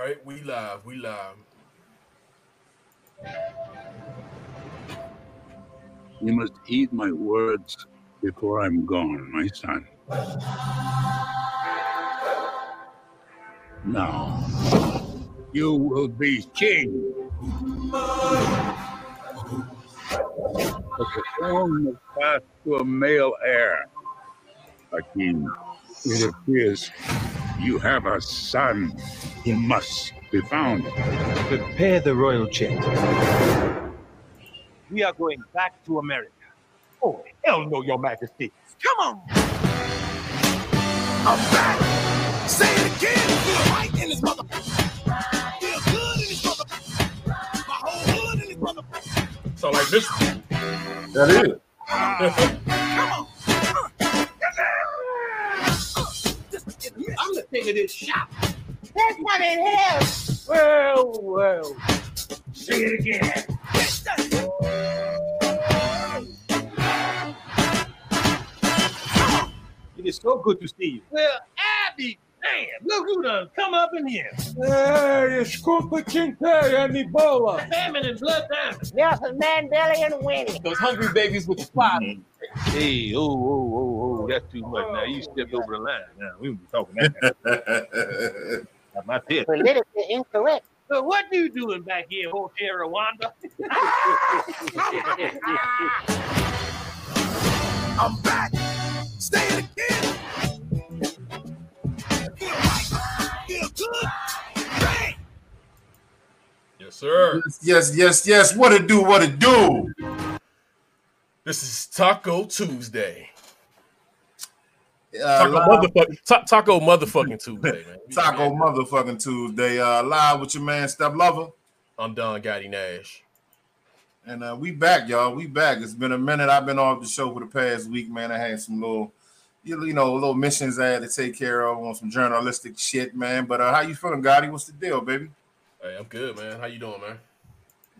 right, we live. We live. You must heed my words before I'm gone, my son. Now, you will be king. But the throne must pass to a male heir. Akeem, it appears you have a son who must be found. Prepare the royal jet. We are going back to America. Oh, hell no, your majesty. Come on! I'm back. Say it again. Feel right in this mother. Feel good in this mother. My whole hood in this mother. So like this. That is. Come on. Uh, uh, I'm the king of this shop. That's what it is! Well, well. Say it again. It is so good to see you. Well, Abby, damn, look who done come up in here. Hey, it's Scoopy Kinte and Ebola. Famine and blood diamond. Nelson Mandela and Winnie. Those hungry babies with the spot. Mm-hmm. Hey, oh, oh, oh, oh, that's too much. Now you stepped over the line. Now we won't be talking that. Got my pit. Politically incorrect. So what you doing back here, Hotel Rwanda? I'm back. Say it again. Feel right. Feel good. Bang. Yes, sir. Yes, yes, yes. What it do? What it do? This is Taco Tuesday. Uh, Taco live- motherfucking ta- Taco motherfucking Tuesday, man. Taco motherfucking Tuesday. Uh, live with your man Step Lover. I'm Don Gotti Nash. And uh, we back, y'all. We back. It's been a minute. I've been off the show for the past week, man. I had some little, you you know, little missions I had to take care of on some journalistic shit, man. But uh, how you feeling, Gotti? What's the deal, baby? Hey, I'm good, man. How you doing, man?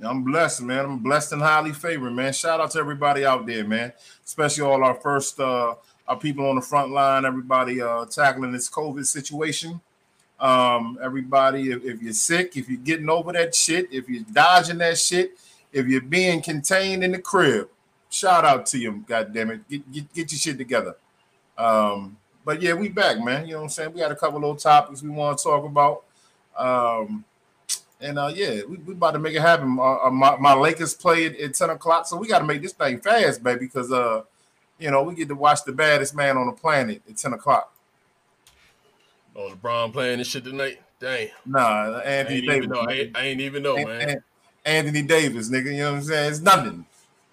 I'm blessed, man. I'm blessed and highly favored, man. Shout out to everybody out there, man. Especially all our first, uh, our people on the front line, everybody uh, tackling this COVID situation. Um, everybody, if, if you're sick, if you're getting over that shit, if you're dodging that shit, if you're being contained in the crib, shout out to you, God damn it. Get, get, get your shit together. Um, but yeah, we back, man. You know what I'm saying? We got a couple little topics we want to talk about. Um, and uh, yeah, we, we about to make it happen. Uh, uh, my, my Lakers play at, at 10 o'clock, so we got to make this thing fast, baby, because uh, you know, we get to watch the baddest man on the planet at 10 o'clock. Oh, LeBron playing this shit tonight. Dang. Nah, I Anthony ain't Davis. even know. I ain't, I ain't even know, An- man. An- Anthony Davis, nigga. You know what I'm saying? It's nothing.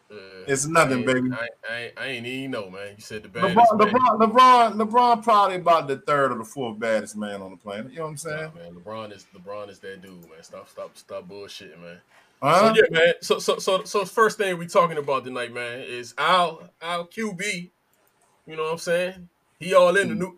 Uh, It's nothing, I baby. I, I, ain't- I ain't even know, man. You said the baddest LeBron, man. LeBron, LeBron, LeBron, probably about the third or the fourth baddest man on the planet. You know what I'm saying? Nah, man, LeBron is LeBron is that dude, man. Stop, stop, stop bullshitting, man. Huh? So yeah, man. So so so so first thing we talking about tonight, man, is Al Al QB. You know what I'm saying? He all in the Hmm. new.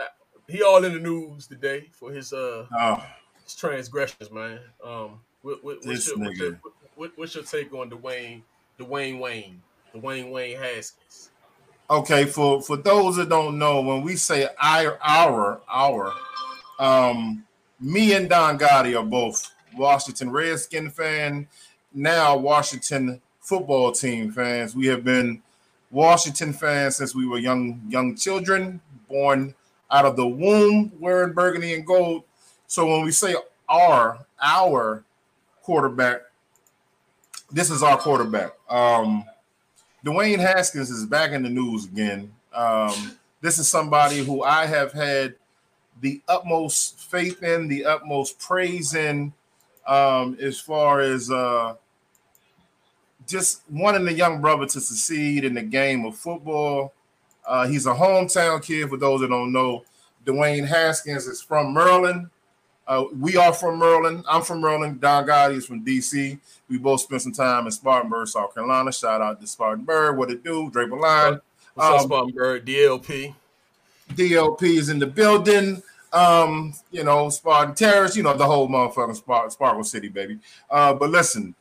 He all in the news today for his uh Oh, his transgressions, man. Um, what, what, what's, your, what's, your, what, what's your take on Dwayne Dwayne Wayne Dwayne Wayne Haskins? okay. For for those that don't know, when we say our our our, um, me and Don Gotti are both Washington Redskin fan, now Washington football team fans. We have been Washington fans since we were young young children, born out of the womb, wearing burgundy and gold. So when we say our our quarterback, this is our quarterback. Um, Dwayne Haskins is back in the news again. Um, this is somebody who I have had the utmost faith in, the utmost praise in, um, as far as uh, just wanting the young brother to succeed in the game of football. Uh, he's a hometown kid. For those that don't know, Dwayne Haskins is from Maryland. Uh, we are from Maryland. I'm from Maryland. Don Gotti is from DC. We both spent some time in Spartanburg, South Carolina. Shout out to Spartanburg. What it do? Draper Line. What's up, Um, Spartanburg? DLP. DLP is in the building. Um, you know, Spartan Terrace, you know, the whole motherfucking Spar- Sparkle City, baby. Uh, but listen,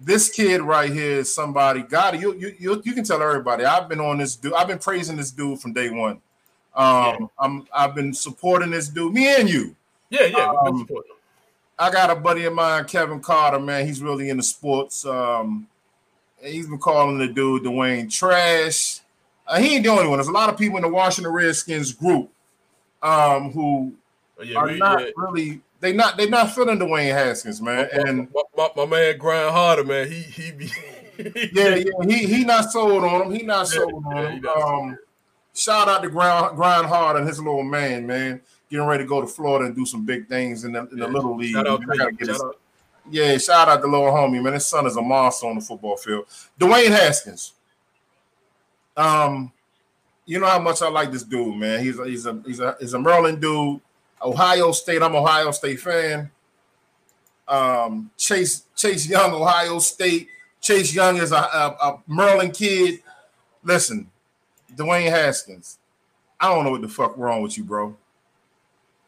this kid right here is somebody, God, you, you you you can tell everybody. I've been on this dude, I've been praising this dude from day one. Um, I'm I've been supporting this dude, me and you. Yeah, yeah. Um. I got a buddy of mine, Kevin Carter, man. He's really into sports. Um, he's been calling the dude Dwayne trash. Uh, he ain't the only one. There's a lot of people in the Washington Redskins group um, who yeah, are we, not yeah. really they not they not feeling Dwayne Haskins, man. my, And my, my, my man Grind Harder, man, he he be yeah, yeah, he he not sold on him. He not sold on yeah, he him. Um, shout out to Grind Grind Hard and his little man, man. Getting ready to go to Florida and do some big things in the, in the little league. Shout out, Man, I gotta get shout his- out. Yeah, shout out to little homie, man. His son is a monster on the football field. Dwayne Haskins. Um, you know how much I like this dude, man. He's a he's a he's a he's a Maryland dude. Ohio State. I'm Ohio State fan. Um, Chase Chase Young, Ohio State. Chase Young is a, a, a Maryland kid. Listen, Dwayne Haskins. I don't know what the fuck wrong with you, bro.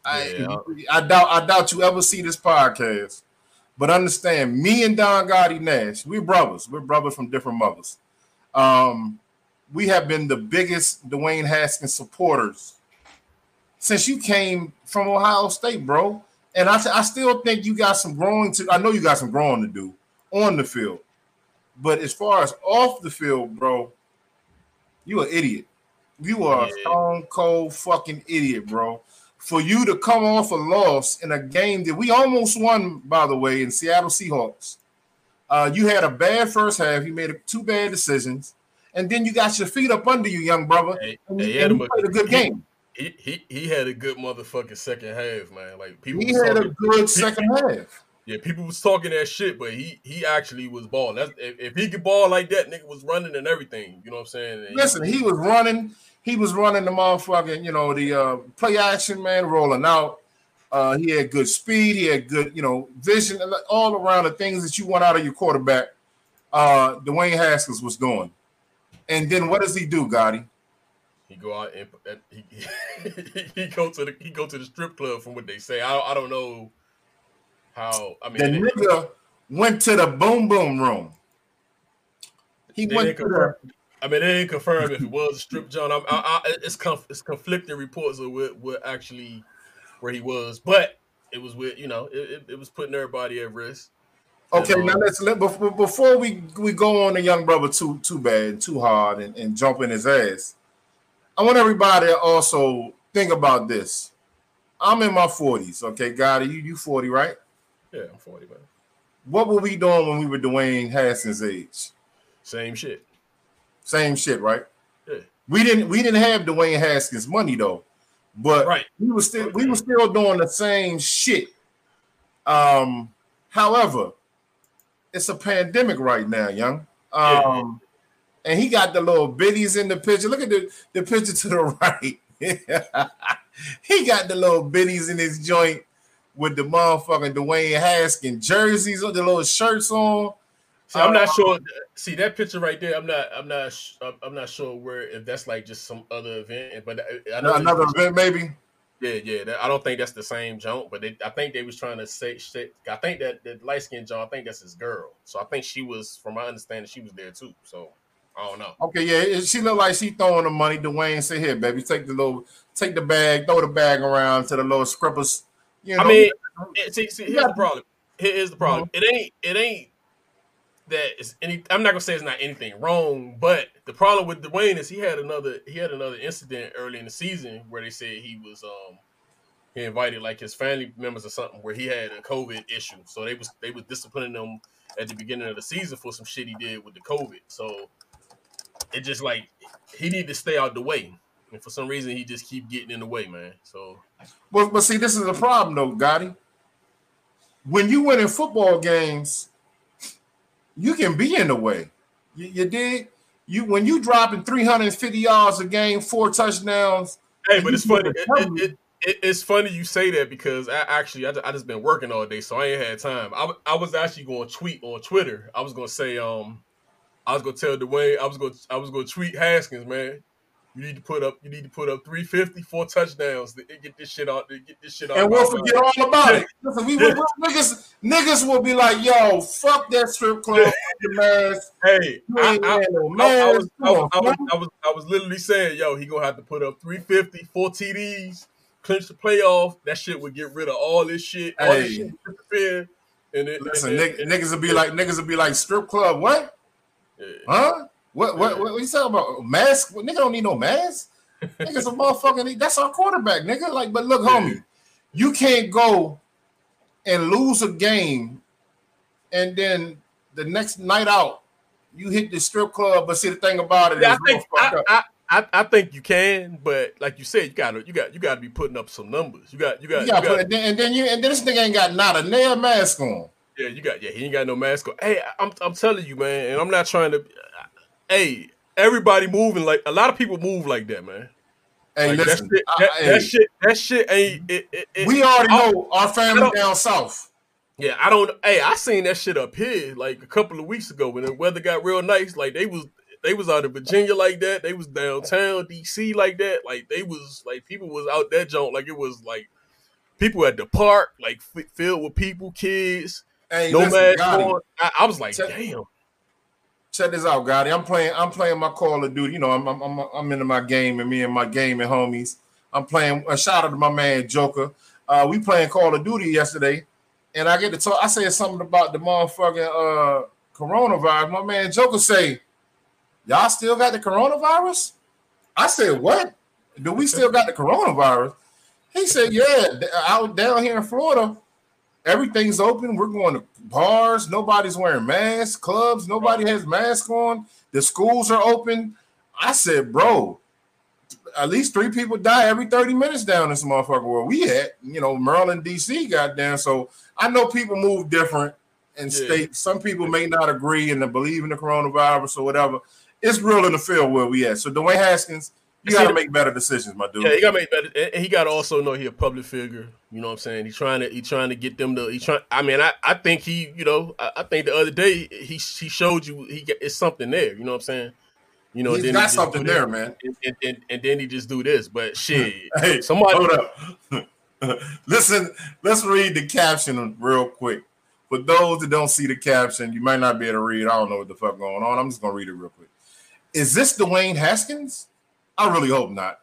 I, Yeah. I doubt I doubt you ever see this podcast. But understand, me and Don Gotti Nash, we're brothers. We're brothers from different mothers. Um, we have been the biggest Dwayne Haskins supporters since you came from Ohio State, bro. And I, I still think you got some growing to. I know you got some growing to do on the field, but as far as off the field, bro, you an idiot. You are a Yeah. stone cold fucking idiot, bro. For you to come off a loss in a game that we almost won, by the way, in Seattle Seahawks. Uh, you had a bad first half. You made two bad decisions, and then you got your feet up under you, young brother. Hey, And hey, you, he had and you played a good game. He, he he had a good motherfucking second half, man. Like people He had a talking, good second half. yeah, people was talking that shit, but he he actually was balling. That's if, if he could ball like that, nigga was running and everything. You know what I'm saying? And he- Listen, he was running. He was running the motherfucking, you know, the uh, play action man rolling out. Uh, he had good speed. He had good, you know, vision, and all around the things that you want out of your quarterback. Uh, Dwayne Haskins was doing. And then what does he do, Gotti? he go out and, and he, he go to the he go to the strip club from what they say. I I don't know how. I The mean, it- nigga went to the boom boom room. He went to the. I mean, they didn't confirm if it was a strip joint. I, I, it's conf, it's conflicting reports of what, what actually where he was, but it was with you know it, it, it was putting everybody at risk. Okay, now um, let's let before, before we we go on the young brother too too bad, too hard, and, and jump in his ass. I want everybody to also think about this. I'm in my 40s, okay, Gotti, you you 40, right? Yeah, I'm 40, man. What were we doing when we were Dwayne Haskins' age? Same shit. Same shit, right? Yeah. We didn't we didn't have Dwayne Haskins money though, but Right. we was still we were still doing the same shit. Um, however, it's a pandemic right now, young. Yeah. Um, and he got the little biddies in the picture. Look at the, the picture to the right. he got the little biddies in his joint with the motherfucking Dwayne Haskins jerseys on the little shirts on. See, I'm not Uh, sure. See that picture right there. I'm not. I'm not. I'm- not sure where if that's like just some other event. But I know Another event, maybe. Yeah, yeah. That, I don't think that's the same jump, but they, I think they was trying to say shit. I think that the light skinned John. I think that's his girl. So I think she was, from my understanding, she was there too. So I don't know. Okay, yeah, she looked like she throwing the money. Dwayne said, "Here, baby, take the little, take the bag, throw the bag around to the little scrippers." You know, I mean, see, see, here's Yeah. the problem. Here is the problem. Uh-huh. It ain't. It ain't that it's any. I'm not gonna say it's not anything wrong, but the problem with Dwayne is he had another. He had another incident early in the season where they said he was um he invited like his family members or something where he had a COVID issue. So they was they was disciplining him at the beginning of the season for some shit he did with the COVID. So it just like he need to stay out the way. And for some reason he just keep getting in the way, man. So but, but see, this is the problem, though, Gotti. When you win in football games, you can be in the way. You, you did. You when you dropping 350 yards a game, four touchdowns. Hey, but it's funny. It, it, it, it's funny you say that because I actually I, I just been working all day, so I ain't had time. I, I was actually going to tweet on Twitter. I was going to say um I was going to tell Dwayne I was going to I was going to tweet Haskins, man. You need to put up you need to put up 350, four touchdowns to get this shit out. To get this shit out. and we'll forget mind. all about it. Listen, we, niggas, niggas will be like, "Yo, fuck that strip club, mask. Hey, I, I, was, I, was, I, was. I was I was literally saying, yo, he gonna have to put up 350, four TDs, clinch the playoff, that shit would get rid of all this shit. All this shit disappear. And it, Listen, and, nick- and- niggas would be like niggas would be like strip club. What? Yeah. Huh? What? What? What, what you talking about? Mask? Nigga don't need no mask. Niggas a motherfucking. That's our quarterback, nigga. Like, but look, homie, you can't go and lose a game, and then the next night out, you hit the strip club. But see, the thing about it Yeah, I think I. I, I, I think you can, but like you said, you gotta you got you gotta be putting up some numbers. You got you got, You you gotta got put and then you and then this nigga ain't got not a nail mask on. yeah, you got yeah, he ain't got no mask on. Hey, I'm I'm telling you, man, and I'm not trying to hey, everybody moving like a lot of people move like that, man. Hey, Like, listen, that, shit, I- that, hey, that shit that shit ain't it, it, it- we already I- know our family down south. Yeah, I don't. Hey, I seen that shit up here like a couple of weeks ago when the weather got real nice. Like they was they was out of Virginia like that. They was downtown DC like that. Like they was like people was out that joint like it was like people at the park like f- filled with people, kids, Hey, no listen, mask Gotti, on. I, I was like, damn. Check this out, Gotti. I'm playing. I'm playing my Call of Duty. You know, I'm I'm I'm, I'm into my game and me and my gaming homies. I'm playing. A shout out to my man Joker. Uh, we playing Call of Duty yesterday, and I get to talk. I said something about the motherfucking uh coronavirus. My man Joker say, "Y'all still got the coronavirus?" I said, "What? Do we still got the coronavirus?" He said, "Yeah, out down here in Florida." Everything's open. We're going to bars. Nobody's wearing masks. Clubs. Nobody has masks on. The schools are open. I said, bro, at least three people die every 30 minutes down this motherfucker where we at. You know, Maryland, DC got down. So I know people move different and Yeah. state. Some people may not agree and believe in the coronavirus or whatever. It's real in the field where we at. So Dwayne Haskins, you got to make better decisions, my dude. Yeah, he got to make better. And he got to also know he a public figure. You know what I'm saying? He's trying to he trying to get them to. He trying. I mean, I, I think he. You know, I, I think the other day he he showed you he get it's something there. You know what I'm saying? You know, He's then got he something there, this. man. And, and, and, and then he just do this. But shit, Hey, somebody. hold up. Listen, let's read the caption real quick. For those that don't see the caption, you might not be able to read. I don't know what the fuck going on. I'm just gonna read it real quick. Is this Dwayne Haskins? I really hope not.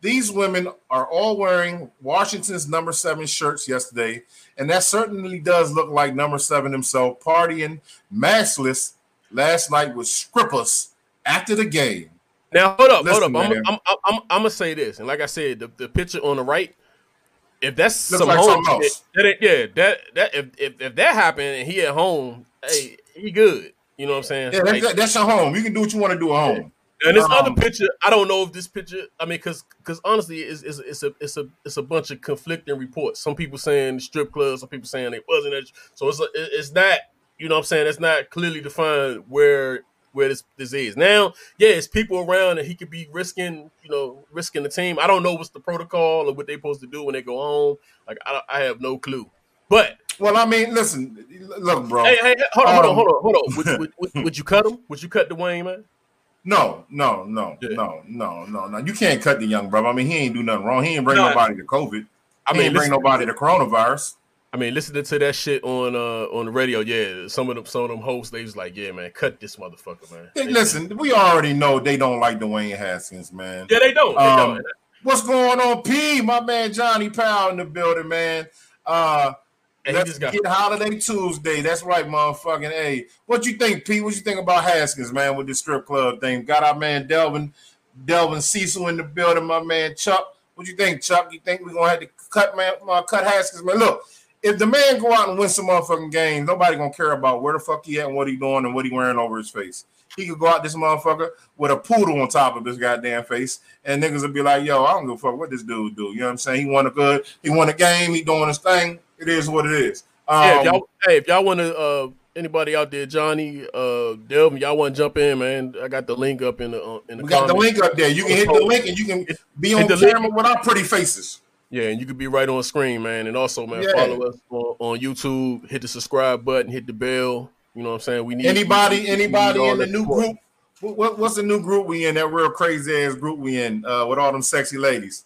These women are all wearing Washington's number seven shirts yesterday, and that certainly does look like number seven himself partying maskless last night with strippers after the game. Now hold up, Listen, hold up. I'm. I'm, I'm, I'm, gonna say this, and like I said, the, the picture on the right. If that's Looks some like home else. that ain't, yeah, that that if, if if that happened and he at home, hey, he good. You know what I'm saying? Yeah, Like, that's, that's your home. You can do what you want to do at home. And this Um, other picture, I don't know if this picture. I mean, because because honestly, it's, it's it's a it's a it's a bunch of conflicting reports. Some people saying strip clubs, some people saying it wasn't. it. So it's a, it's not. You know what I'm saying? It's not clearly defined where where this this is now. Yeah, it's people around, and he could be risking you know risking the team. I don't know what's the protocol or what they're supposed to do when they go home. Like I, I have no clue. But Well, I mean, listen, look, bro. hey, hey, hold on, hold on, Um, hold on, hold on. Would, would, would, would you cut him? Would you cut Dwayne, man? No, no, no, no, no, no, no. You can't cut the young brother. I mean, he ain't do nothing wrong. He ain't bring Nah. nobody to COVID. I he mean, bring nobody to coronavirus. I mean, listening to that shit on uh on the radio, yeah, some of them some of them hosts they was like, yeah, man, cut this motherfucker, man. Hey, listen, we already know they don't like Dwayne Haskins, man. yeah, they don't. They Um, don't. What's going on, P? My man Johnny Powell in the building, man. Uh, Let's just got get Holiday Tuesday. That's right, motherfucking Hey, What you think, Pete? What you think about Haskins, man, with the strip club thing? Got our man Delvin, Delvin Cecil in the building. My man Chuck. What you think, Chuck? You think we're gonna have to cut man, uh, cut Haskins, man? Look, if the man go out and win some motherfucking games, nobody gonna care about where the fuck he at and what he doing and what he wearing over his face. He could go out this motherfucker with a poodle on top of his goddamn face, and niggas would be like, "Yo, I don't give a fuck what this dude do." You know what I'm saying? He won a good, he won a game, he doing his thing. It is what it is. Um, yeah, if y'all, hey, if y'all want to, uh, anybody out there, Johnny, uh, Delvin, y'all want to jump in, man? I got the link up in the uh, in the. we got the link up there. You can hit the link and you can be on the link. camera with our pretty faces. Yeah, and you could be right on screen, man. And also, man, Yeah. follow us on, on YouTube. Hit the subscribe button. Hit the bell. You know what I'm saying? We need Anybody, we need anybody all in the new support. group? What, what- what's the new group we in? That real crazy ass group we in uh, with all them sexy ladies.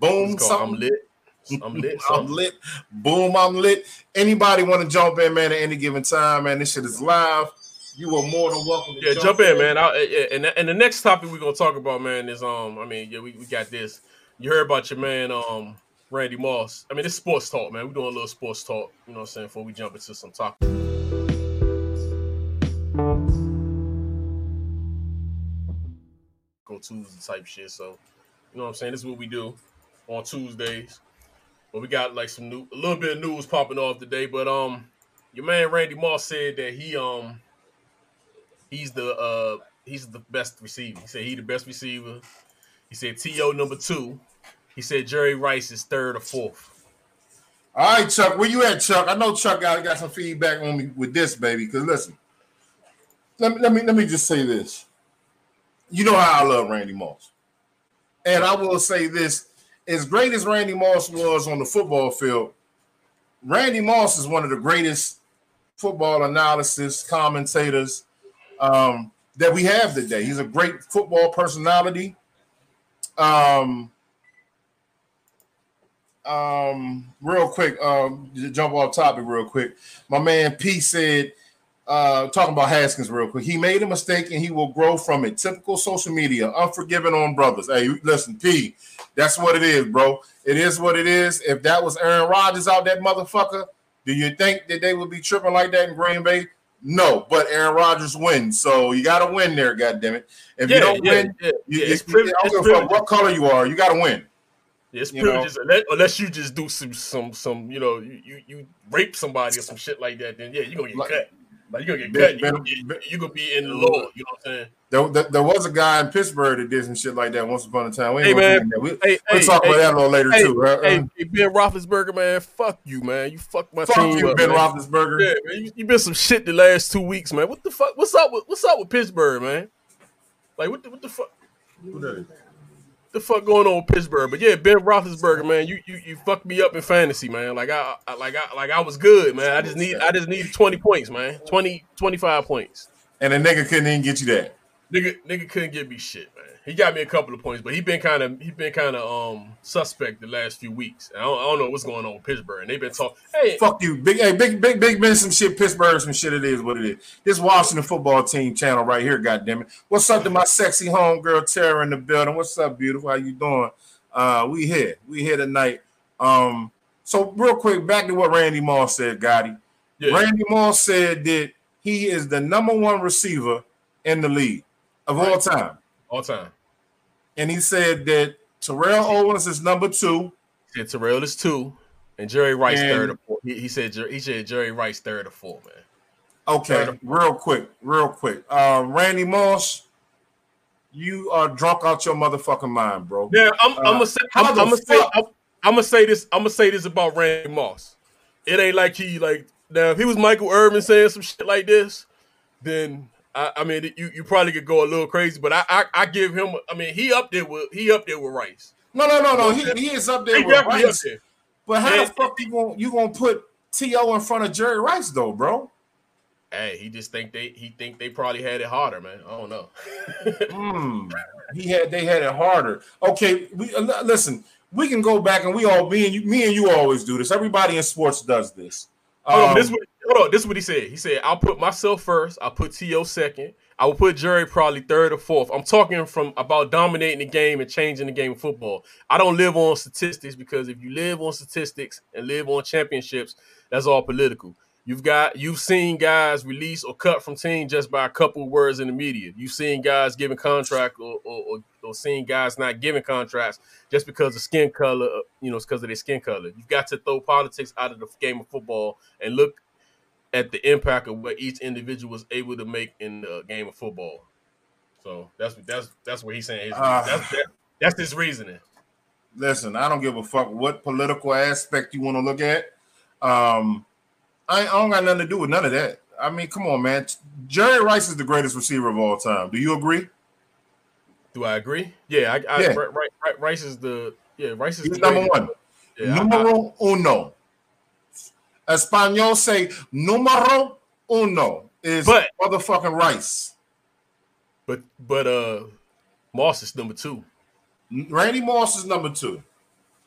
Boom, called I'm lit. I'm lit. I'm lit. Boom, I'm lit. Anybody want to jump in, man, at any given time, man? This shit is live. You are more than welcome to Yeah, jump in, man. I, yeah, and and the next topic we're gonna talk about, man, is um, I mean, yeah, we, we got this. you heard about your man, um, Randy Moss. I mean, it's sports talk, man. We're doing a little sports talk, you know what I'm saying, before we jump into some talk. Go Tuesday type shit. So, you know what I'm saying? This is what we do on Tuesdays. But we got like some new, a little bit of news popping off today. But um, your man Randy Moss said that he um, he's the uh, he's the best receiver. He said he the best receiver. He said To number two. He said Jerry Rice is third or fourth. All right, Chuck, where you at, Chuck? I know Chuck got, got some feedback on me with this, baby. Because listen, let me, let me let me just say this. You know how I love Randy Moss, and I will say this: as great as Randy Moss was on the football field, Randy Moss is one of the greatest football analysis commentators um, that we have today. He's a great football personality. Um, um, real quick, um, jump off topic real quick. My man P said, uh, talking about Haskins real quick. He made a mistake and he will grow from it. Typical social media, unforgiving on brothers. Hey, listen, P, that's what it is, bro. It is what it is. If that was Aaron Rodgers out that motherfucker, do you think that they would be tripping like that in Green Bay? No, but Aaron Rodgers wins, so you got to win there. God damn it! If you don't yeah, win, yeah, you, yeah, you- it's privilege- I don't it's give a fuck what color you are. You got to win. It's You privileges unless, unless you just do some some some you know you you, you rape somebody or some shit like that. Then yeah, you gonna get Like- cut. Like you gonna get Ben- cut. You Ben- gonna, you gonna be in the law. You know what I'm saying? There, there, there was a guy in Pittsburgh that did some shit like that once upon a time. We ain't Hey, man. get in. We, Hey, we'll hey, talk hey, about that a little later Hey, too. right? hey, Uh, hey, Ben Roethlisberger, man, fuck you, man. You fucked my fuck team you, up, Ben man. Roethlisberger. Yeah, man, you, you been some shit the last two weeks, man. What the fuck? What's up with What's up with Pittsburgh, man? Like what the what the fuck? Who that is? The fuck going on with Pittsburgh? But yeah, Ben Roethlisberger, man, you you you fucked me up in fantasy, man. Like I, I like I like I was good, man. I just need I just needed 20 points, man. 20, 25 points. And a nigga couldn't even get you that. Nigga, nigga couldn't give me shit, man. He got me a couple of points, but he been kind of he been kind of um suspect the last few weeks. I don't, I don't know what's going on with Pittsburgh. And they've been talking. Hey, Fuck you, big, hey, big, big, big Ben. Some shit, Pittsburgh, some shit. It is what it is. This Washington football team channel right here. goddamn it. What's up to my sexy homegirl Tara in the building? What's up, beautiful? How you doing? Uh, we here. We here tonight. Um, so real quick, back to what Randy Moss said, Gotti. yeah, Randy Moss said that he is the number one receiver in the league of all time, all time. and he said that Terrell Owens is number two. He said Terrell is two, and Jerry Rice And- third or fourth. He, he said he said Jerry Rice third or fourth, man. Okay, Third. real quick, real quick. Uh, Randy Moss, you are drunk out your motherfucking mind, bro. Yeah, I'm, Uh, I'm gonna say I'm, I'm gonna say I'm, I'm gonna say this I'm gonna say this about Randy Moss. It ain't like he like now if he was Michael Irvin saying some shit like this, then I, I mean you, you probably could go a little crazy. But I, I I give him I mean he up there with he up there with Rice. No, no, no, no. He, he is up there He with Rice. there. But how the fuck you gonna you gonna put T.O. in front of Jerry Rice though, bro? Hey, he just think they he think they probably had it harder, man. I don't know. Hmm. He had they had it harder. Okay, we uh, listen. We can go back and we all me and you me and you always do this. Everybody in sports does this. Hold on, Um, this is what, hold on, this is what he said. He said, "I'll put myself first. I'll put T.O. second. I will put Jerry probably third or fourth. I'm talking from about dominating the game and changing the game of football. I don't live on statistics because if you live on statistics and live on championships, that's all political. You've got you've seen guys release or cut from team just by a couple words in the media. You've seen guys giving contract or or, or, or seeing guys not giving contracts just because of skin color. uh, You know, it's because of their skin color. You've got to throw politics out of the game of football and look at the impact of what each individual was able to make in the game of football. So that's that's that's what he's saying. Ah. that's that, that's his reasoning. listen, I don't give a fuck what political aspect you want to look at. Um, I, I don't got nothing to do with none of that. I mean, come on, man. Jerry Rice is the greatest receiver of all time. Do you agree? Do I agree? Yeah, I, I Yeah. Ri- Ri- Ri- Rice is the yeah Rice is number one. Yeah, I- I- Numero uno. Espanol say numero uno is But- motherfucking Rice. but but uh, Moss is number two. Randy Moss is number two.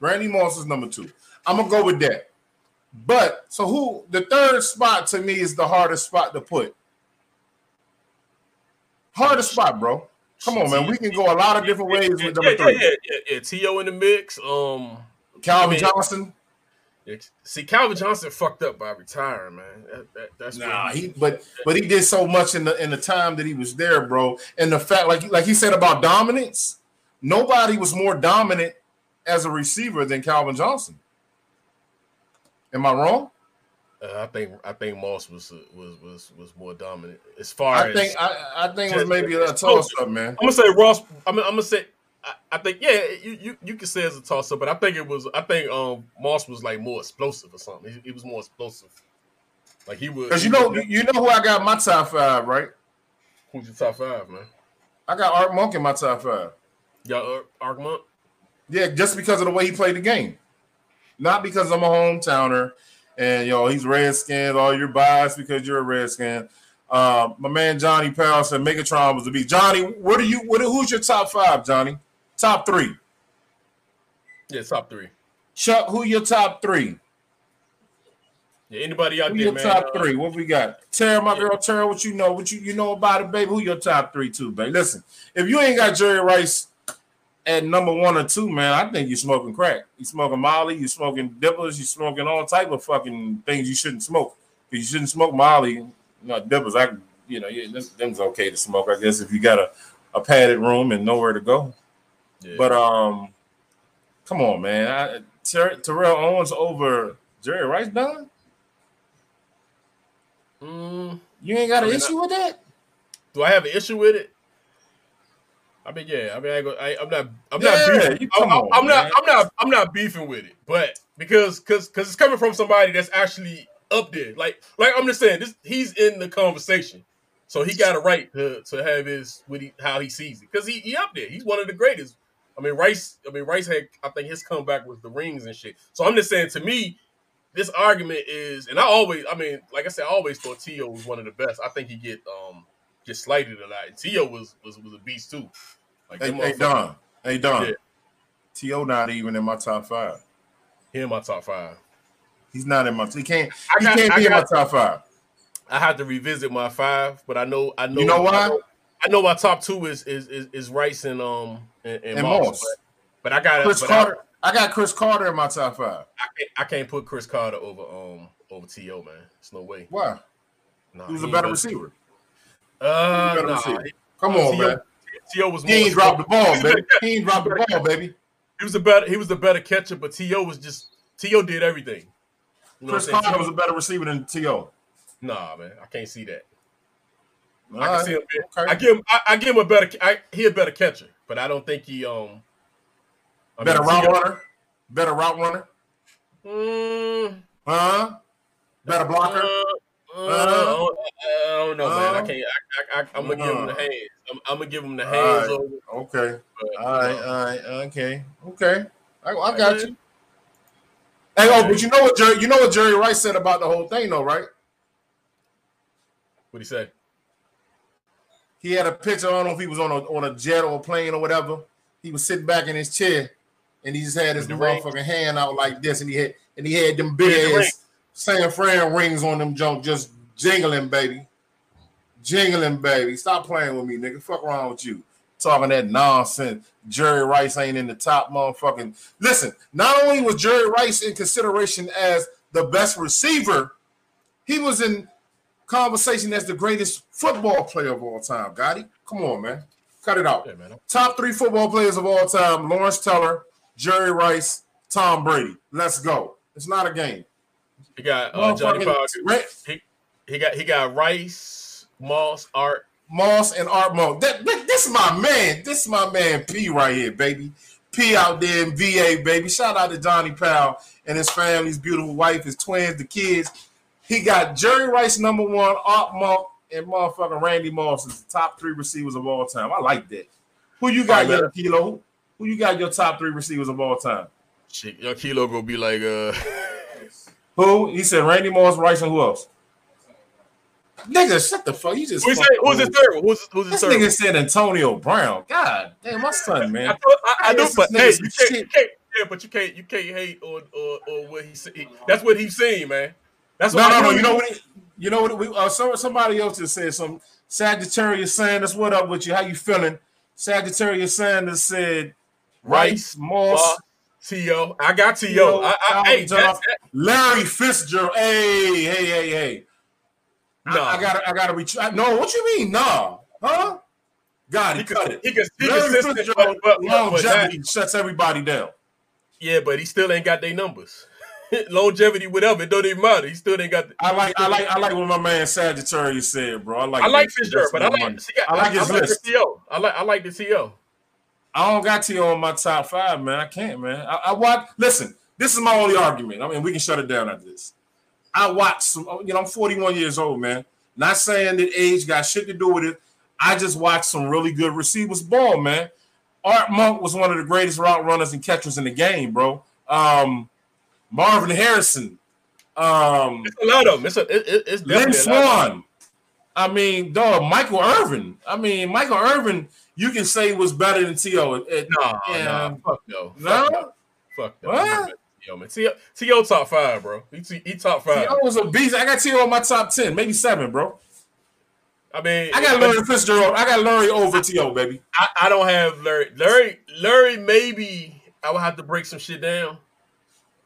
Randy Moss is number two. I'm gonna go with that. But so who the third spot to me is the hardest spot to put. Hardest spot, bro. Come on, man. We can go a lot of different ways with number three. Yeah, yeah, yeah, yeah. T.O. in the mix. Um, Calvin I mean- Johnson. See, Calvin Johnson fucked up by retiring, man. That, that, that's Nah, he but but he did so much in the in the time that he was there, bro. And the fact, like like he said about dominance, nobody was more dominant as a receiver than Calvin Johnson. Am I wrong? Uh, I think I think Moss was uh, was was was more dominant as far I as think I, I think it was maybe a toss up, man. I'm gonna say Ross. I'm, I'm gonna say. I, I think yeah, you, you you can say it's a toss up, but I think it was. I think um Moss was like more explosive or something. He, he was more explosive. Like he was. Because you know you know who I got my top five, right? who's your top five, man? I got Art Monk in my top five. Y'all uh, Art Monk. Yeah, just because of the way he played the game. Not because I'm a hometowner and yo, he's Redskins, all you're biased because you're a Redskin. Uh, my man Johnny Powell said Megatron was the beat. Johnny, what are you what who's your top five, Johnny? Top three. Yeah, top three. Chuck, who your top three? Yeah, anybody out Who there, your man? top uh, three? What we got? Tara, my girl, Tara, what you know? What you you know about it, baby? Who your top three too, baby? Listen, if you ain't got Jerry Rice at number one or two, man, I think you're smoking crack. You smoking Molly, you smoking dippers, you smoking all type of fucking things you shouldn't smoke. You shouldn't smoke Molly, you know, dippers. I, you know, yeah, them's okay to smoke, I guess, if you got a, a padded room and nowhere to go. Yeah. But um, come on, man, I, Ter- Terrell Owens over Jerry Rice, done. Mm, You ain't got an I mean, issue with that? do I have an issue with it? I mean, yeah. I mean, I ain't gonna- I, I'm not. I'm Yeah, not. Beefing. you- I'm, on, I'm not. I'm not. I'm not beefing with it, but because because because it's coming from somebody that's actually up there. Like like I'm just saying, this he's in the conversation, so he got a right to to have his with he how he sees it because he he up there. He's one of the greatest. I mean, Rice. I mean, Rice had. I think his comeback was the rings and shit. So I'm just saying, to me, this argument is, and I always, I mean, like I said, I always thought T.O. was one of the best. I think he get um get slighted a lot. And T.O. was was was a beast too. Like Hey, hey Don. Hey Don. Yeah. T.O. not even in my top five. he in my top five. He's not in my he can't I he got- can't I be in my top five. I had to revisit my five, but I know I know You know why? Know, I know my top two is is is, is Rice and um and, and, And Moss. Moss. But, but I got Cris Carter. I, got Cris Carter in my top five. I, I, can't, I can't put Cris Carter over um over T.O. man. It's no way. Why? Nah, He was he a better receiver. Uh, better nah, receiver. Come on, man. T.O. was He more ain't dropped the ball, was baby. He ain't dropped the ball, baby. He was a better. He was the better catcher, but T.O. was just T.O. did everything. You know Chris what I'm saying? Carter was a better receiver than T.O. Nah, man, I can't see that. All I can right. see him. Okay. I give him. I, I give him a better. I, he a better catcher, but I don't think he um. I Better mean, route T.O. runner. Better route runner. Mm, Huh? Better blocker. Uh, uh, I, don't, I don't know, man. I Uh, can't. I, I, I, I'm gonna give him the uh. hands. I'm, I'm gonna give him the All hands right. over. Okay. but, all right. All right. Okay. Okay. I, I got man. you. Hey, oh, but you know what Jerry? You know what Jerry Rice said about the whole thing, though, right? What he say? He had a picture. I don't know if he was on a on a jet or a plane or whatever. He was sitting back in his chair, and he just had his With the ring. motherfucking hand out like this, and he had and he had them big the ass San Fran rings on them junk, just jingling, baby, jingling, baby. Stop playing with me, nigga. Fuck around with you. Talking that nonsense. Jerry Rice ain't in the top motherfucking. Listen, not only was Jerry Rice in consideration as the best receiver, he was in conversation as the greatest football player of all time. Got it? Come on, man. Cut it out. Yeah, man. Top three football players of all time: Lawrence Taylor, Jerry Rice, Tom Brady. Let's go. It's not a game. He got uh, Johnny Powell. He, he got he got Rice, Moss, Art. Moss and Art Mo. That, that- this is my man. This is my man P right here, baby. P out there in VA, baby. Shout out to Johnny Powell and his family, his beautiful wife, his twins, the kids. He got Jerry Rice number one, Art Monk, and motherfucking Randy Moss as the top three receivers of all time. I like that. Who you got, your kilo? Who you got your top three receivers of all time? Shit, your kilo gonna be like uh. Who? He said Randy Moss, Rice, and who else? Nigga, shut the fuck. You just Who's, fucking- who's his third? Who's who's his This third? nigga said Antonio Brown. God damn, my son, I, man. thought- I, I I know, but hey, you can't, you can't, yeah, but you can't, you can't hate on or or what he said. That's what he's saying, man. That's No, what no, I no. You know what? He, you know what? We, uh, so, somebody else just said some Sagittarius Sanders. What up with you? How you feeling? Sagittarius Sanders said Rice, Moss, Moss, T.O. I got T.O. I, I, Calvin hey, that, that, Larry Fitzgerald. Hey, hey, hey, hey. No. I, gotta, I gotta reach. I, no, what you mean? Nah, huh? God, he, he cut it. he could, he Larry Fitzgerald, but, but, but longevity shuts everybody down. yeah, but he still ain't got their numbers. Longevity, whatever, it don't even matter. He still ain't got. The, I like, I like, I like what my man Sagittarius said, bro. I like, I like. Fitzgerald, but I like, see. I like his I like list. the I like I like the CEO. I don't got T on my top five, man. I can't, man. I, I watch. Listen, this is my only argument. I mean, we can shut it down after this. I watch some. You know, I'm 41 years old, man. Not saying that age got shit to do with it. I just watched some really good receivers ball, man. Art Monk was one of the greatest route runners and catchers in the game, bro. Um, Marvin Harrison, um, It's a lot of them. It's a, it, it- it's Lynn. Swan. I mean, dog, Michael Irvin. I mean, Michael Irvin, you can say was better than T.O. No, no, fuck no, No? fuck no. What? Yo, man, T.O. T.O. top five, bro. He, he top five. T.O. was a beast. I got T.O. on my top 10, maybe seven, bro. I mean, I got Larry Fitzgerald. I got Larry over T.O., baby. I, I don't have Larry. Larry, Larry, maybe I will have to break some shit down.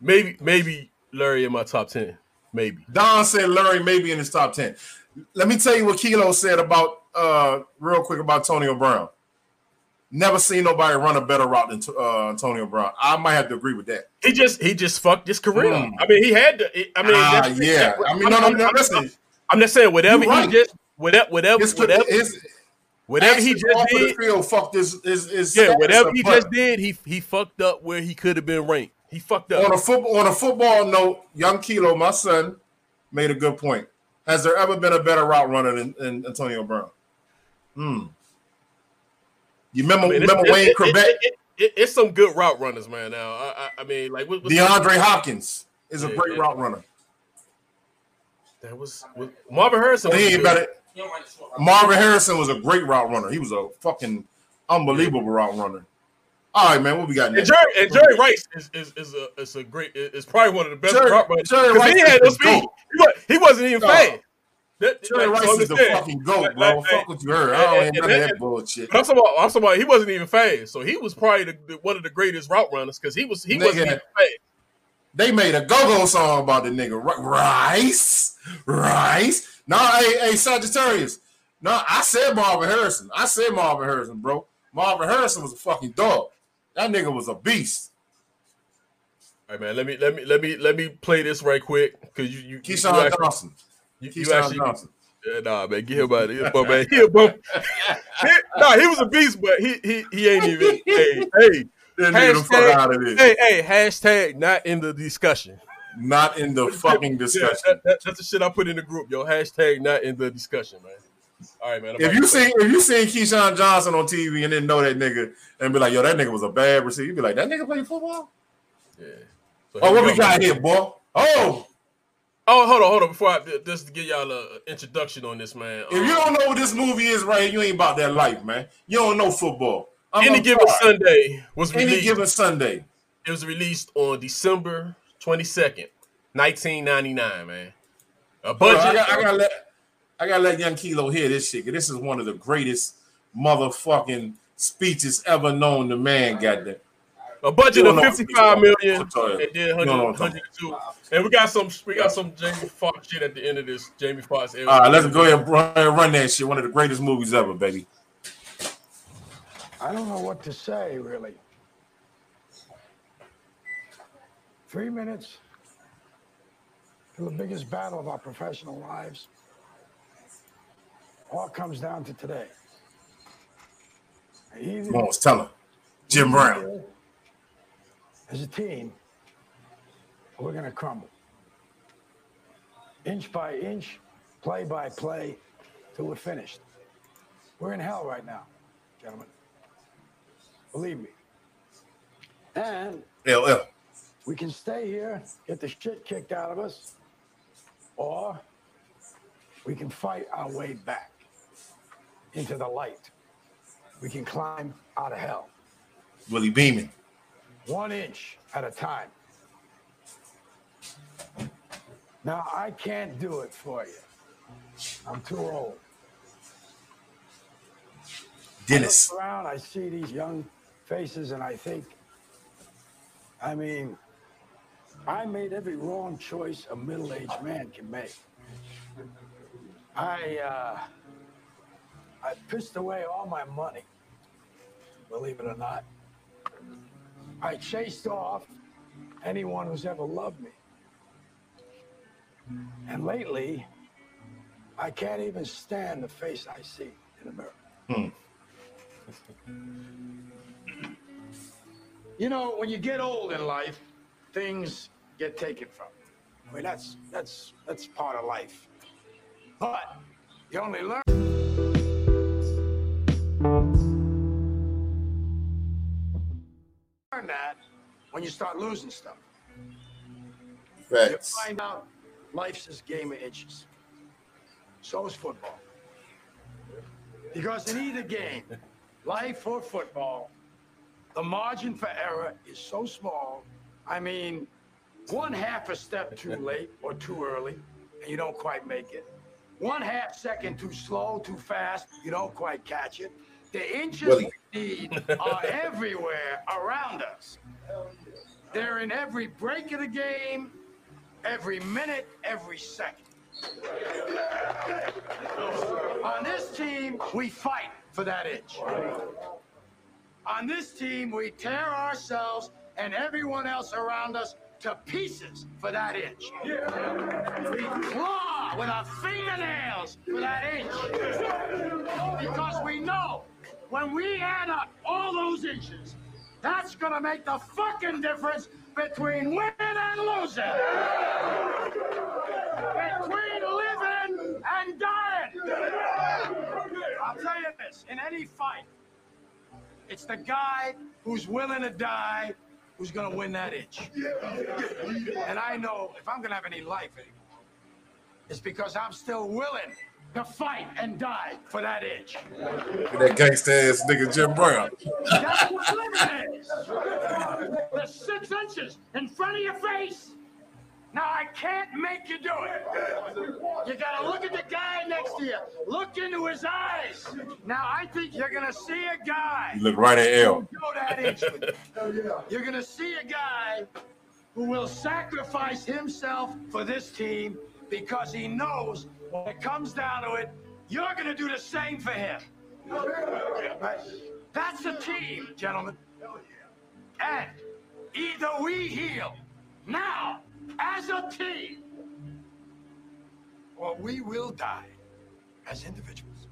Maybe, maybe Larry in my top ten. Maybe. Don said Larry maybe in his top 10. Let me tell you what Kilo said about, uh, real quick about Antonio Brown. Never seen nobody run a better route than uh, Antonio Brown. I might have to agree with that. He just he just fucked his career. Mm. I mean, he had to. I mean, that's- yeah. I mean, no, no, no. I'm- Listen, I'm just saying, whatever right. he just, whatever, whatever, his, whatever, his, whatever he just off of the did. field fucked his, his, his Yeah, whatever he just did, he he fucked up where he could have been ranked. He fucked up. on a football on a football note, young Kilo, my son, made a good point. Has there ever been a better route runner than, than Antonio Brown? Hmm. You remember, I mean, remember it- Wayne it- Quebec? it- it- it- it's some good route runners, man. Now, I, I, I mean, like what, DeAndre Hopkins is a Yeah, great yeah. route runner. That was, was Marvin Harrison. Was he good. better. Marvin Harrison was a great route runner. He was a fucking unbelievable route runner. All right, man. What we got And? Jerry, and Jerry Rice is, is, is a is a great is probably one of the best Jerry- runners. Jerry Rice he had no speed. He, was, wasn't even No. fast. That, Jerry like, Rice so is the fucking goat, bro. like, Fuck what you heard. I don't and- and- of that and- bullshit. I'm talking about, I'm talking about he wasn't even fast, so he was probably the, the, one of the greatest route runners because he was he Nigga. wasn't even fast. They made a go-go song about the nigga. Rice, Rice. No, hey, hey, Sagittarius. No, I said Marvin Harrison. I said Marvin Harrison, bro. Marvin Harrison was a fucking dog. That nigga was a beast. All right, man. Let me let me let me let me play this right quick because you you Keyshawn you actually, Johnson. you, you Keyshawn actually Johnson. Yeah, nah, man, get him out of here, man. He a bum. He, nah, he was a beast, but he he he ain't even. hey, hey, That nigga the fuck Hashtag- out of this. hey, hey, hashtag not in the discussion. Not in the fucking Yeah, discussion. that, that, that's the shit I put in the group, yo. Hashtag not in the discussion, man. All right, man. I'm If you seen if you seen Keyshawn Johnson on TV and didn't know that nigga and be like, yo, that nigga was a bad receiver, you'd be like, that nigga play football? yeah. So Oh, what we we go. got here, boy? Oh, Oh, hold on, hold on. Before I just to give y'all an introduction on this, man. if you um, don't know what this movie is right you ain't about that life, man. You don't know football. I'm any given sorry. Sunday was Any released. given Sunday. it was released on December twenty second, nineteen ninety nine, man. A budget. I, got, I gotta let I gotta let Young Kilo hear this shit. 'cause This is one of the greatest motherfucking speeches ever known to man. Goddamn. A budget of fifty five million, I'm and then You don't know 100, what I'm 102. And we got some, we got some Jamie Foxx shit at the end of this. Jamie Foxx. All right, let's go ahead and run, run that shit. One of the greatest movies ever, baby. I don't know what to say, really. Three minutes to the biggest battle of our professional lives. All comes down to today. Either Come on, tell him. Jim Brown. as a team, we're going to crumble. Inch by inch, play by play, till we're finished. We're in hell right now, gentlemen. Believe me. And LL. we can stay here, get the shit kicked out of us, or we can fight our way back into the light. We can climb out of hell, Willie Beamen. one inch at a time. Now, I can't do it for you. I'm too old. Dennis. I around, I see these young faces, and I think, I mean, I made every wrong choice a middle-aged man can make. I, uh, I pissed away all my money, believe it or not. I chased off anyone who's ever loved me. And lately, I can't even stand the face I see in the mirror. Hmm. You know, when you get old in life, things get taken from you. I mean, that's that's that's part of life. But you only learn. Learn that when you start losing stuff. You find out life's this game of inches. So is football. Because in either game, life or football, the margin for error is so small. I mean, one half a step too late or too early, and you don't quite make it. One half second too slow, too fast, you don't quite catch it. The inches Really? we need are everywhere around us. They're in every break of the game, every minute, every second. On this team, we fight for that inch. On this team, we tear ourselves and everyone else around us to pieces for that inch. We claw with our fingernails for that inch. Because we know when we add up all those inches, that's gonna make the fucking difference between winning and losing. Between living and dying. I'll tell you this, in any fight, it's the guy who's willing to die who's gonna win that inch. And I know if I'm gonna have any life anymore, it's because I'm still willing to fight and die for that inch. That gangsta ass nigga Jim Brown. That's what living is. The six inches in front of your face. Now I can't make you do it. You gotta look at the guy next to you. Look into his eyes. Now I think you're gonna see a guy. You look right at L. Go that inch. You're gonna see a guy who will sacrifice himself for this team because he knows when it comes down to it, you're gonna do the same for him. That's a team, gentlemen. And either we heal now as a team, or we will die as individuals.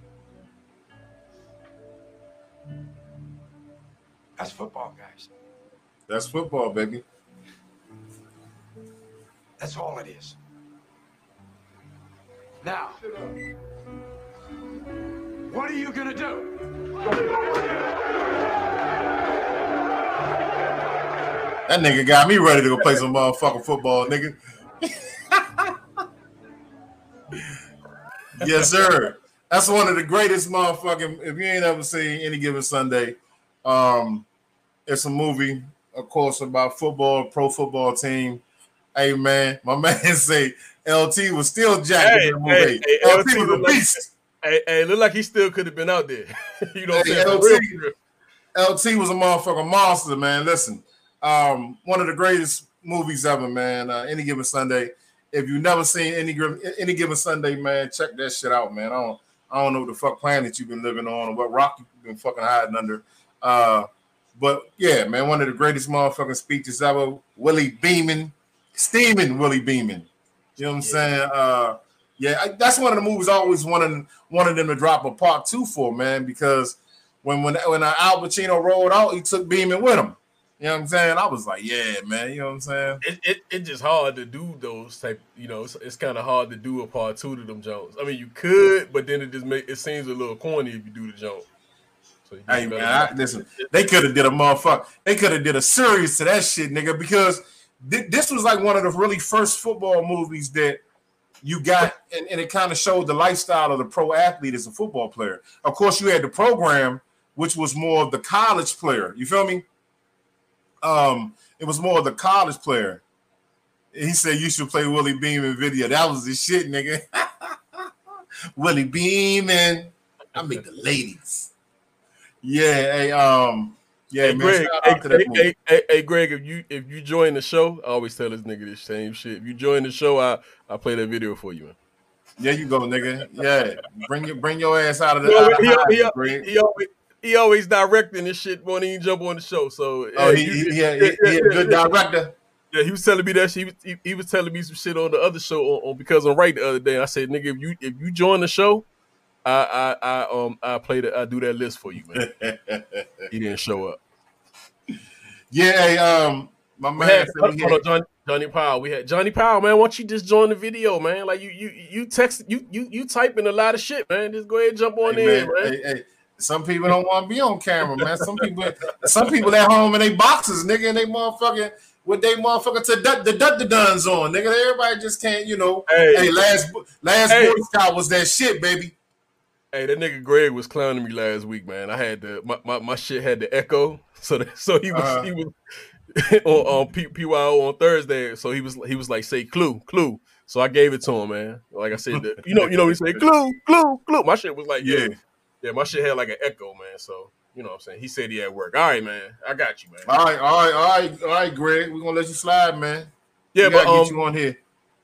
That's football, guys. That's football, baby. That's all it is. Now, what are you gonna do? That nigga got me ready to go play some motherfucking football, nigga. yes, sir. That's one of the greatest motherfucking. If you ain't ever seen any given Sunday, um, it's a movie, of course, about football, pro football team. Hey man, my man say LT was still jacked Hey, in the movie. hey, hey, LT LT was a like- beast. Hey, hey, look like he still could have been out there. you know Hey? LT. For real, for real. LT was a motherfucking monster, man. Listen, um, one of the greatest movies ever, man. Uh, any given Sunday. If you've never seen any Given- any given Sunday, man, check that shit out, man. I don't I don't know what the fuck planet you've been living on or what rock you've been fucking hiding under. Uh, but yeah, man, one of the greatest motherfucking speeches ever. Willie Beamen, steaming Willie Beamen. You know what I'm saying? Uh, yeah, I, that's one of the movies I always wanted wanted them to drop a part two for, man, because when when when Al Pacino rolled out, he took Beamen with him. You know what I'm saying? I was like, yeah, man. You know what I'm saying? It, it it's just hard to do those type. You know, it's, it's kind of hard to do a part two to them Jones. I mean, you could, but then it just make it seems a little corny if you do the Jones. So Hey man, I, listen, they could have did a motherfucker. They could have did a series to that shit, nigga, because thi- this was like one of the really first football movies that you got, and, and it kind of showed the lifestyle of the pro athlete as a football player. Of course, you had the program, which was more of the college player. You feel me? Um, it was more of the college player. He said you should play Willie Beamen video. That was the shit, nigga. Willie Beam and I make the ladies. Yeah, hey, um, yeah, Hey, man. Greg, hey, out to that hey, hey, hey, Greg, if you if you join the show, I always tell this nigga this same shit. If you join the show, I I play that video for you, man. There you go, nigga. Yeah, bring your bring your ass out of the. He out always, of he, he, always he always directing this shit when he jump on the show. So Oh, yeah, he, you- he, he, yeah, he, he a yeah, good yeah. director. Yeah, he was telling me that shit. He was, he, he was telling me some shit on the other show on, on because I'm right the other day. I said, nigga, if you if you join the show, I I, I um I play the I do that list for you, man. he didn't show up. Yeah, hey, um, my man had, said hold we on, had, Johnny, Johnny Powell. We had Johnny Powell, man. Why don't you just join the video, man? Like you you you text you you you typing a lot of shit, man. Just go ahead and jump on hey, in, man, man. hey, hey, some people don't want to be on camera, man. Some people, some people at home in they boxes, nigga, and they motherfucking with they motherfucking to duck the duck the duns on, nigga. Everybody just can't, you know. Hey. Hey, last last Hey. Boy Scout was that shit, baby. Hey, that nigga Greg was clowning me last week, man. I had the my, my, my shit had the echo, so that, so he was Uh-huh. he was on, on P, PYO on Thursday. So he was he was like say clue clue. So I gave it to him, man. Like I said, the, you know you know he said clue clue clue. My shit was like yeah Yeah. yeah my shit had like an echo, man. So you know what I'm saying. He said he at work. All right, man. I got you, man. All right, all right, all right, all right, Greg. We're gonna let you slide, man. Yeah, we but gotta um, get you on here.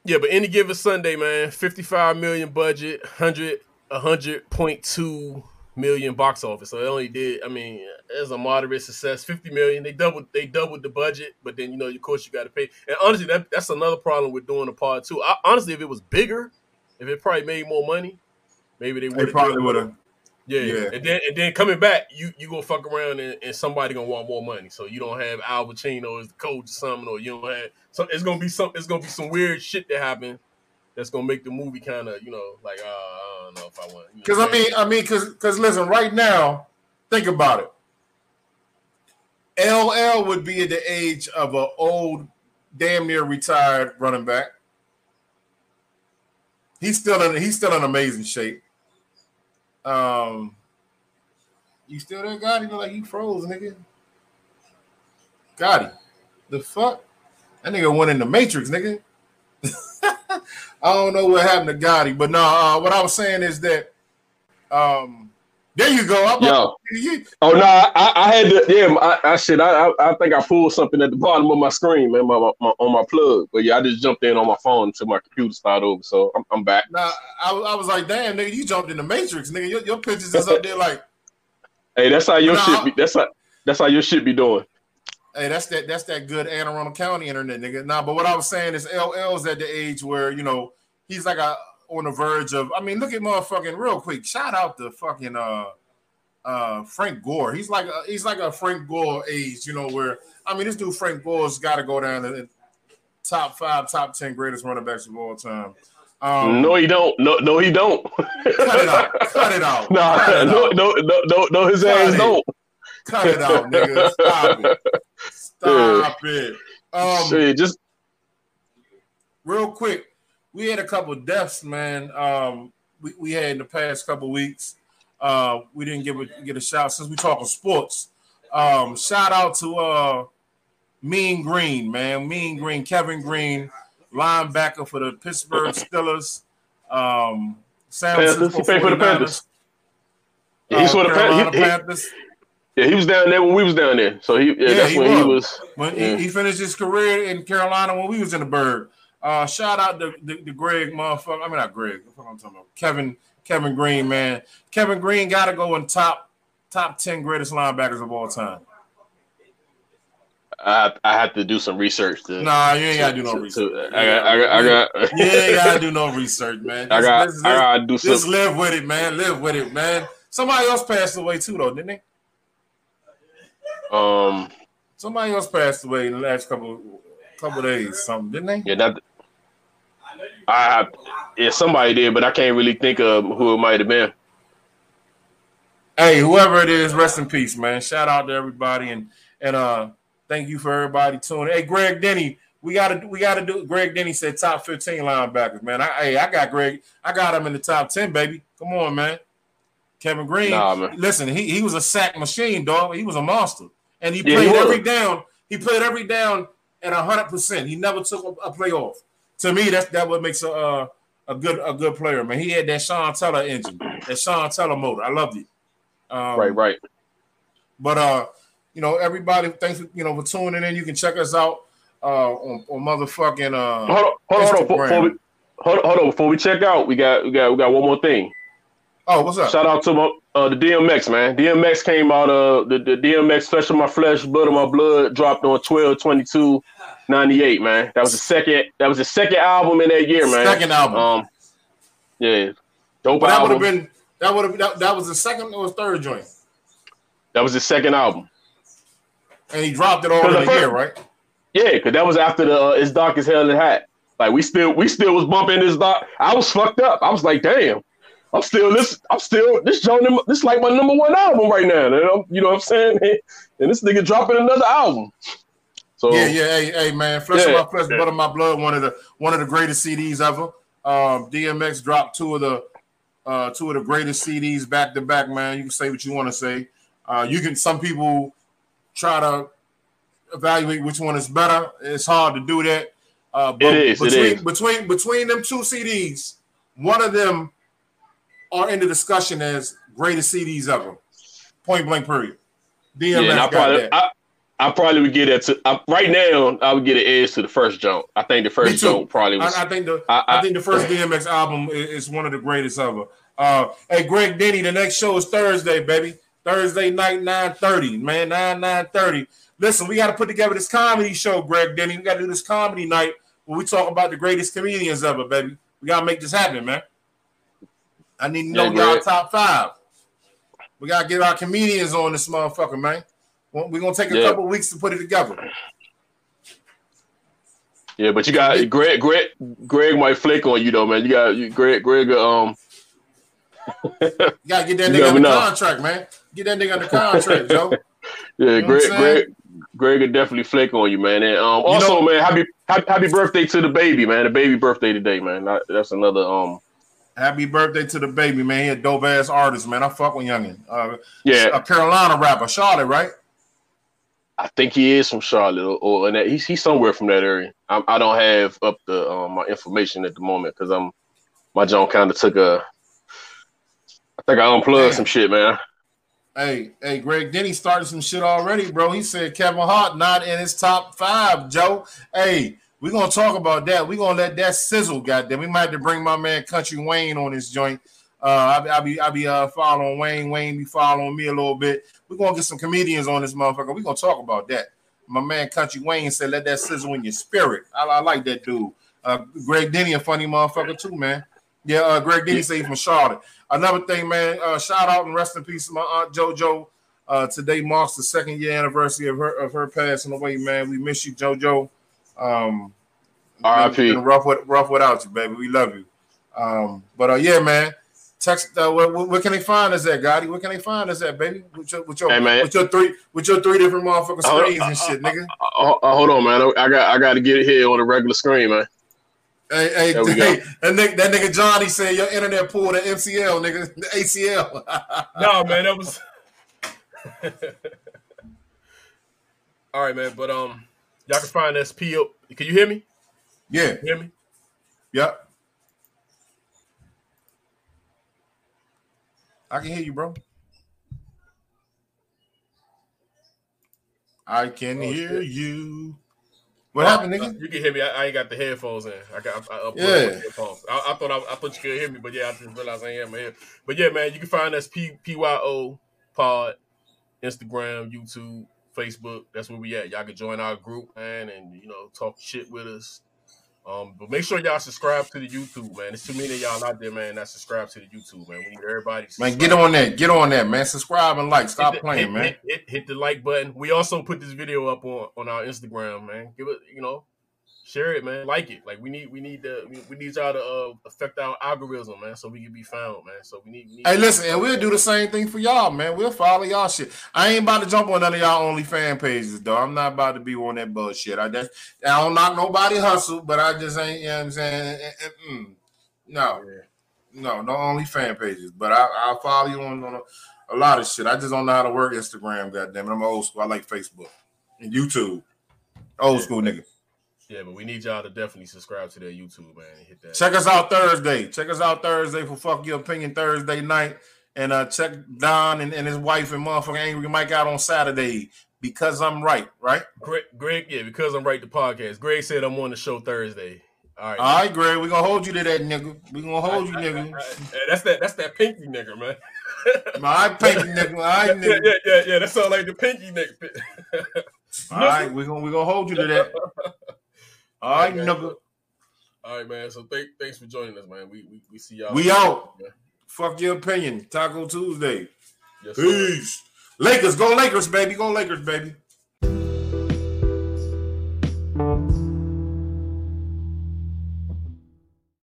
Yeah, but any given Sunday, man, 55 million budget, 100, 100.2 million box office. So they only did, I mean, as a moderate success, 50 million. They doubled they doubled the budget, but then you know, of course you gotta pay. And honestly, that, that's another problem with doing a part two. I, honestly, if it was bigger, if it probably made more money, maybe they They would probably would have. yeah, Yeah. and then and then coming back, you you gonna fuck around and, and somebody gonna want more money. So you don't have Al Pacino as the coach or something, or you don't have so it's gonna be some it's gonna be some weird shit that happen that's gonna make the movie kind of you know like uh, I don't know if I want. you know Because I mean, I mean, because because listen, right now, think about it. LL would be at the age of an old, damn near retired running back. He's still in he's still in amazing shape. Um, you still there, Gotti? You look like you froze, nigga. Gotti, the fuck? That nigga went in the Matrix, nigga. I don't know what happened to Gotti, but no, uh, what I was saying is that um there you go. I'm Yo. you, Oh no, I, I had to. Yeah, I, I shit. I, I think I pulled something at the bottom of my screen, man, my, my, on my plug. But yeah, I just jumped in on my phone until my computer started over. So I'm, I'm back. nah, I, I was like, damn, nigga, you jumped in the Matrix, nigga. Your, your pictures is up there like, Hey, that's how your Nah. shit. Be, that's how that's how your shit be doing. Hey, that's that that's that good Anne Arundel County internet, nigga. Nah, but what I was saying is LL's at the age where, you know, he's like a on the verge of I mean, look at motherfucking real quick. Shout out to fucking uh uh Frank Gore. He's like a, he's like a Frank Gore age, you know, where I mean this dude Frank Gore's gotta go down to the top five, top ten greatest running backs of all time. Um, no, he don't. No, no, he don't. cut it out, cut it out, nah, it no, out. no, no, no, no, his Cut ass it. don't. Cut it out, nigga. Stop it. Stop it. Um, Shit, just real quick, we had a couple deaths, man. Um, we, we had in the past couple weeks. Uh, we didn't give a get a shout since we talking sports. Um, shout out to uh Mean Green, man. Mean Green, Kevin Greene, linebacker for the Pittsburgh Steelers. Um, San Panthers. Francisco He played for the Panthers. Yeah, he's uh, for the Pan- Carolina he- he- Panthers. Yeah, he was down there when we was down there. So he, yeah, Yeah, that's he when he was. was. When yeah. he, he finished his career in Carolina when we was in the bird. Uh, shout out to the, the Greg motherfucker. I mean not Greg. What I'm talking about? Kevin Kevin Greene, man. Kevin Greene got to go in top top ten greatest linebackers of all time. I I had to do some research. To, Nah, you ain't gotta do no to- research. to- I got, I got, I got. You ain't gotta do no research, man. I Just- got, just- I gotta do just live with it, man. Live with it, man. Somebody else passed away too, though, didn't they? Um, Somebody else passed away in the last couple couple days, something, didn't they? yeah, that. I, yeah, somebody did, but I can't really think of who it might have been. Hey, whoever it is, rest in peace, man. Shout out to everybody and and uh thank you for everybody tuning. Hey, Greg Denny, we gotta we gotta do Greg Denny said top 15 linebackers, man. I hey, I got Greg, I got him in the top 10, baby. Come on, man. Kevin Greene, Nah, man. listen, he, he was a sack machine, dog. He was a monster. And he Yeah, played was. every down, he played every down at hundred percent. He never took a, a play off. To me, that's that what makes a uh, a good a good player, man. He had that Sean Teller engine, that Sean Teller motor. I loved it. Um, Right, right. But uh, you know, everybody, thanks you know for tuning in. You can check us out uh on, on motherfucking uh Hold on, hold on, hold on. Before we, hold, hold on, before we check out, we got we got we got one more thing. Oh, what's up? Shout out to my uh, the DMX man. DMX came out uh the, the DMX Flesh of My Flesh, Blood of My Blood dropped on 12 22 98, man. That was the second that was the second album in that year, man. Second album. Um yeah. Dope But that would have been that would have that, that was the second or third joint, that was his second album. and he dropped it all in the a year, right? Yeah, because that was after the uh, It's Dark and Hell Is Hot. Like we still we still was bumping this dark. I was fucked up. I was like, damn. I'm still this. I'm still this. Joe, this like my number one album right now. You know what I'm saying? And this nigga dropping another album. So Yeah, yeah, hey, hey, man, Flesh Yeah, of My Flesh, yeah. Blood of My Blood, one of the one of the greatest CDs ever. Um, DMX dropped two of the uh, two of the greatest CDs back to back, man. You can say what you want to say. Uh, you can. Some people try to evaluate which one is better. It's hard to do that. Uh, but It is, it between is. between between them two CDs, one of them are in the discussion as greatest CDs ever. Point blank. Period. DMX yeah, I got probably that. I, I probably would get it to I, right now. I would get an edge to the first jump. I think the first jump probably was. I, I think the I- think the first DMX album i- is, one of the greatest ever. Uh, hey, Greg Denny, the next show is Thursday, baby. Thursday night, nine thirty, man, nine nine thirty. Listen, we got to put together this comedy show, Greg Denny. We got to do this comedy night where we talk about the greatest comedians ever, baby. We got to make this happen, man. I need to know Yeah, y'all top five. We got to get our comedians on this motherfucker, man. We're gonna take a Yeah. couple weeks to put it together. yeah, but you got Greg. Greg. Greg might flick on you though, man. You got you, Greg. Greg. Um. You gotta get that nigga under know. contract, man. Get that nigga under contract, Joe. Yeah, know what I'm Greg. Greg, Greg would definitely flake on you, man. And um, You also, know- man, happy, happy happy birthday to the baby, man. The baby birthday today, man. That- That's another um. Happy birthday to the baby, man. He a dope ass artist, man. I fuck with Youngin. Uh, Yeah, a Carolina rapper, Charlotte, right? I think he is from Charlotte, or, or that, he's he's somewhere from that area. I, I don't have up the um, my information at the moment because I'm my John kind of took a. I think I unplugged some shit, man. Hey, hey, Greg Denny started some shit already, bro. He said Kevin Hart not in his top five, Joe. Hey, we're gonna talk about that. We're gonna let that sizzle, goddamn. We might have to bring my man Country Wayne on this joint. Uh, I be, I be, uh, following Wayne. Wayne be following me a little bit. We're gonna get some comedians on this motherfucker. We're gonna talk about that. My man Country Wayne said, "Let that sizzle in your spirit." I, I like that dude. Uh, Greg Denny, a funny motherfucker too, man. Yeah, uh, Greg Denny he from Charlotte. Another thing, man. Uh, shout out and rest in peace to my aunt JoJo. Uh, today marks the second year anniversary of her of her passing away, man. We miss you, JoJo. Um, R.I.P.. it's been rough with, rough without you, baby. We love you. Um, but uh, yeah, man. Text. Uh, where, where, where can they find us at, Gotti? Where can they find us at, baby? With your with your, Hey, man. with your three with your three different motherfucking Hold- screens and shit, nigga. Uh, uh, hold on, man. I got I got to get it here on the regular screen, man. Hey, hey, There we go. hey, that nigga, that nigga Johnny said your internet pulled the MCL, nigga, the ACL. No, man, that was. All right, man, but um, y'all can find us PO. Can you hear me? yeah, You hear me? yep. I can hear you, bro. I can Oh, hear shit. you. What happened, Uh, nigga? You can hear me. I, I ain't got the headphones in. I got. I, I Yeah. my headphones. I, I thought I, I thought you could hear me, but yeah, I just realized I ain't have my head. But yeah, man, you can find us P PYO Pod, Instagram, YouTube, Facebook. That's where we at. Y'all can join our group, man, and you know talk shit with us. Um, but make sure y'all subscribe to the YouTube, man. It's too many of y'all out there, man, that subscribe to the YouTube, man. We need everybody. Man, get on that. Get on that, man. Subscribe and like. Stop Hit the- playing, hit, man. Hit, hit, hit the like button. We also put this video up on, on our Instagram, man. Give it, you know, share it, man. Like it. Like we need we need to we, we need y'all to uh, affect our algorithm, man, so we can be found, man. So we need. We need Hey, listen, and we'll do the same thing for y'all, man. We'll follow y'all shit. I ain't about to jump on none of y'all only fan pages, though. I'm not about to be on that bullshit. I just, I don't knock nobody hustle, but I just ain't, you know what I'm saying? Mm. No, no, no only fan pages, but I, I'll follow you on, on a, a lot of shit. I just don't know how to work Instagram, goddamn it. I'm old school. I like Facebook and YouTube. Old school nigga. Yeah, but we need y'all to definitely subscribe to their YouTube, man. and Hit that. Check us out Thursday. Check us out Thursday for Fuck Your Opinion Thursday night. And uh, check Don and, and his wife and motherfucking Angry Mike out on Saturday because I'm right, right? Greg, Greg, yeah, because I'm right. The podcast. Greg said I'm on the show Thursday. All right, All right, Greg, we're gonna hold you to that nigga. We're gonna hold you, nigga. Yeah, that's that. That's that pinky nigga, man. My pinky nigga. All right, yeah, nigga. yeah, yeah, yeah. That sounds like the pinky nigga. All right, we're gonna we're gonna hold you to that. All right, man. nigga. All right, man. So thank, thanks for joining us, man. We we, we see y'all. We out. Fuck your opinion. Taco Tuesday. Yes, sir. Lakers, go Lakers, baby. Go Lakers, baby.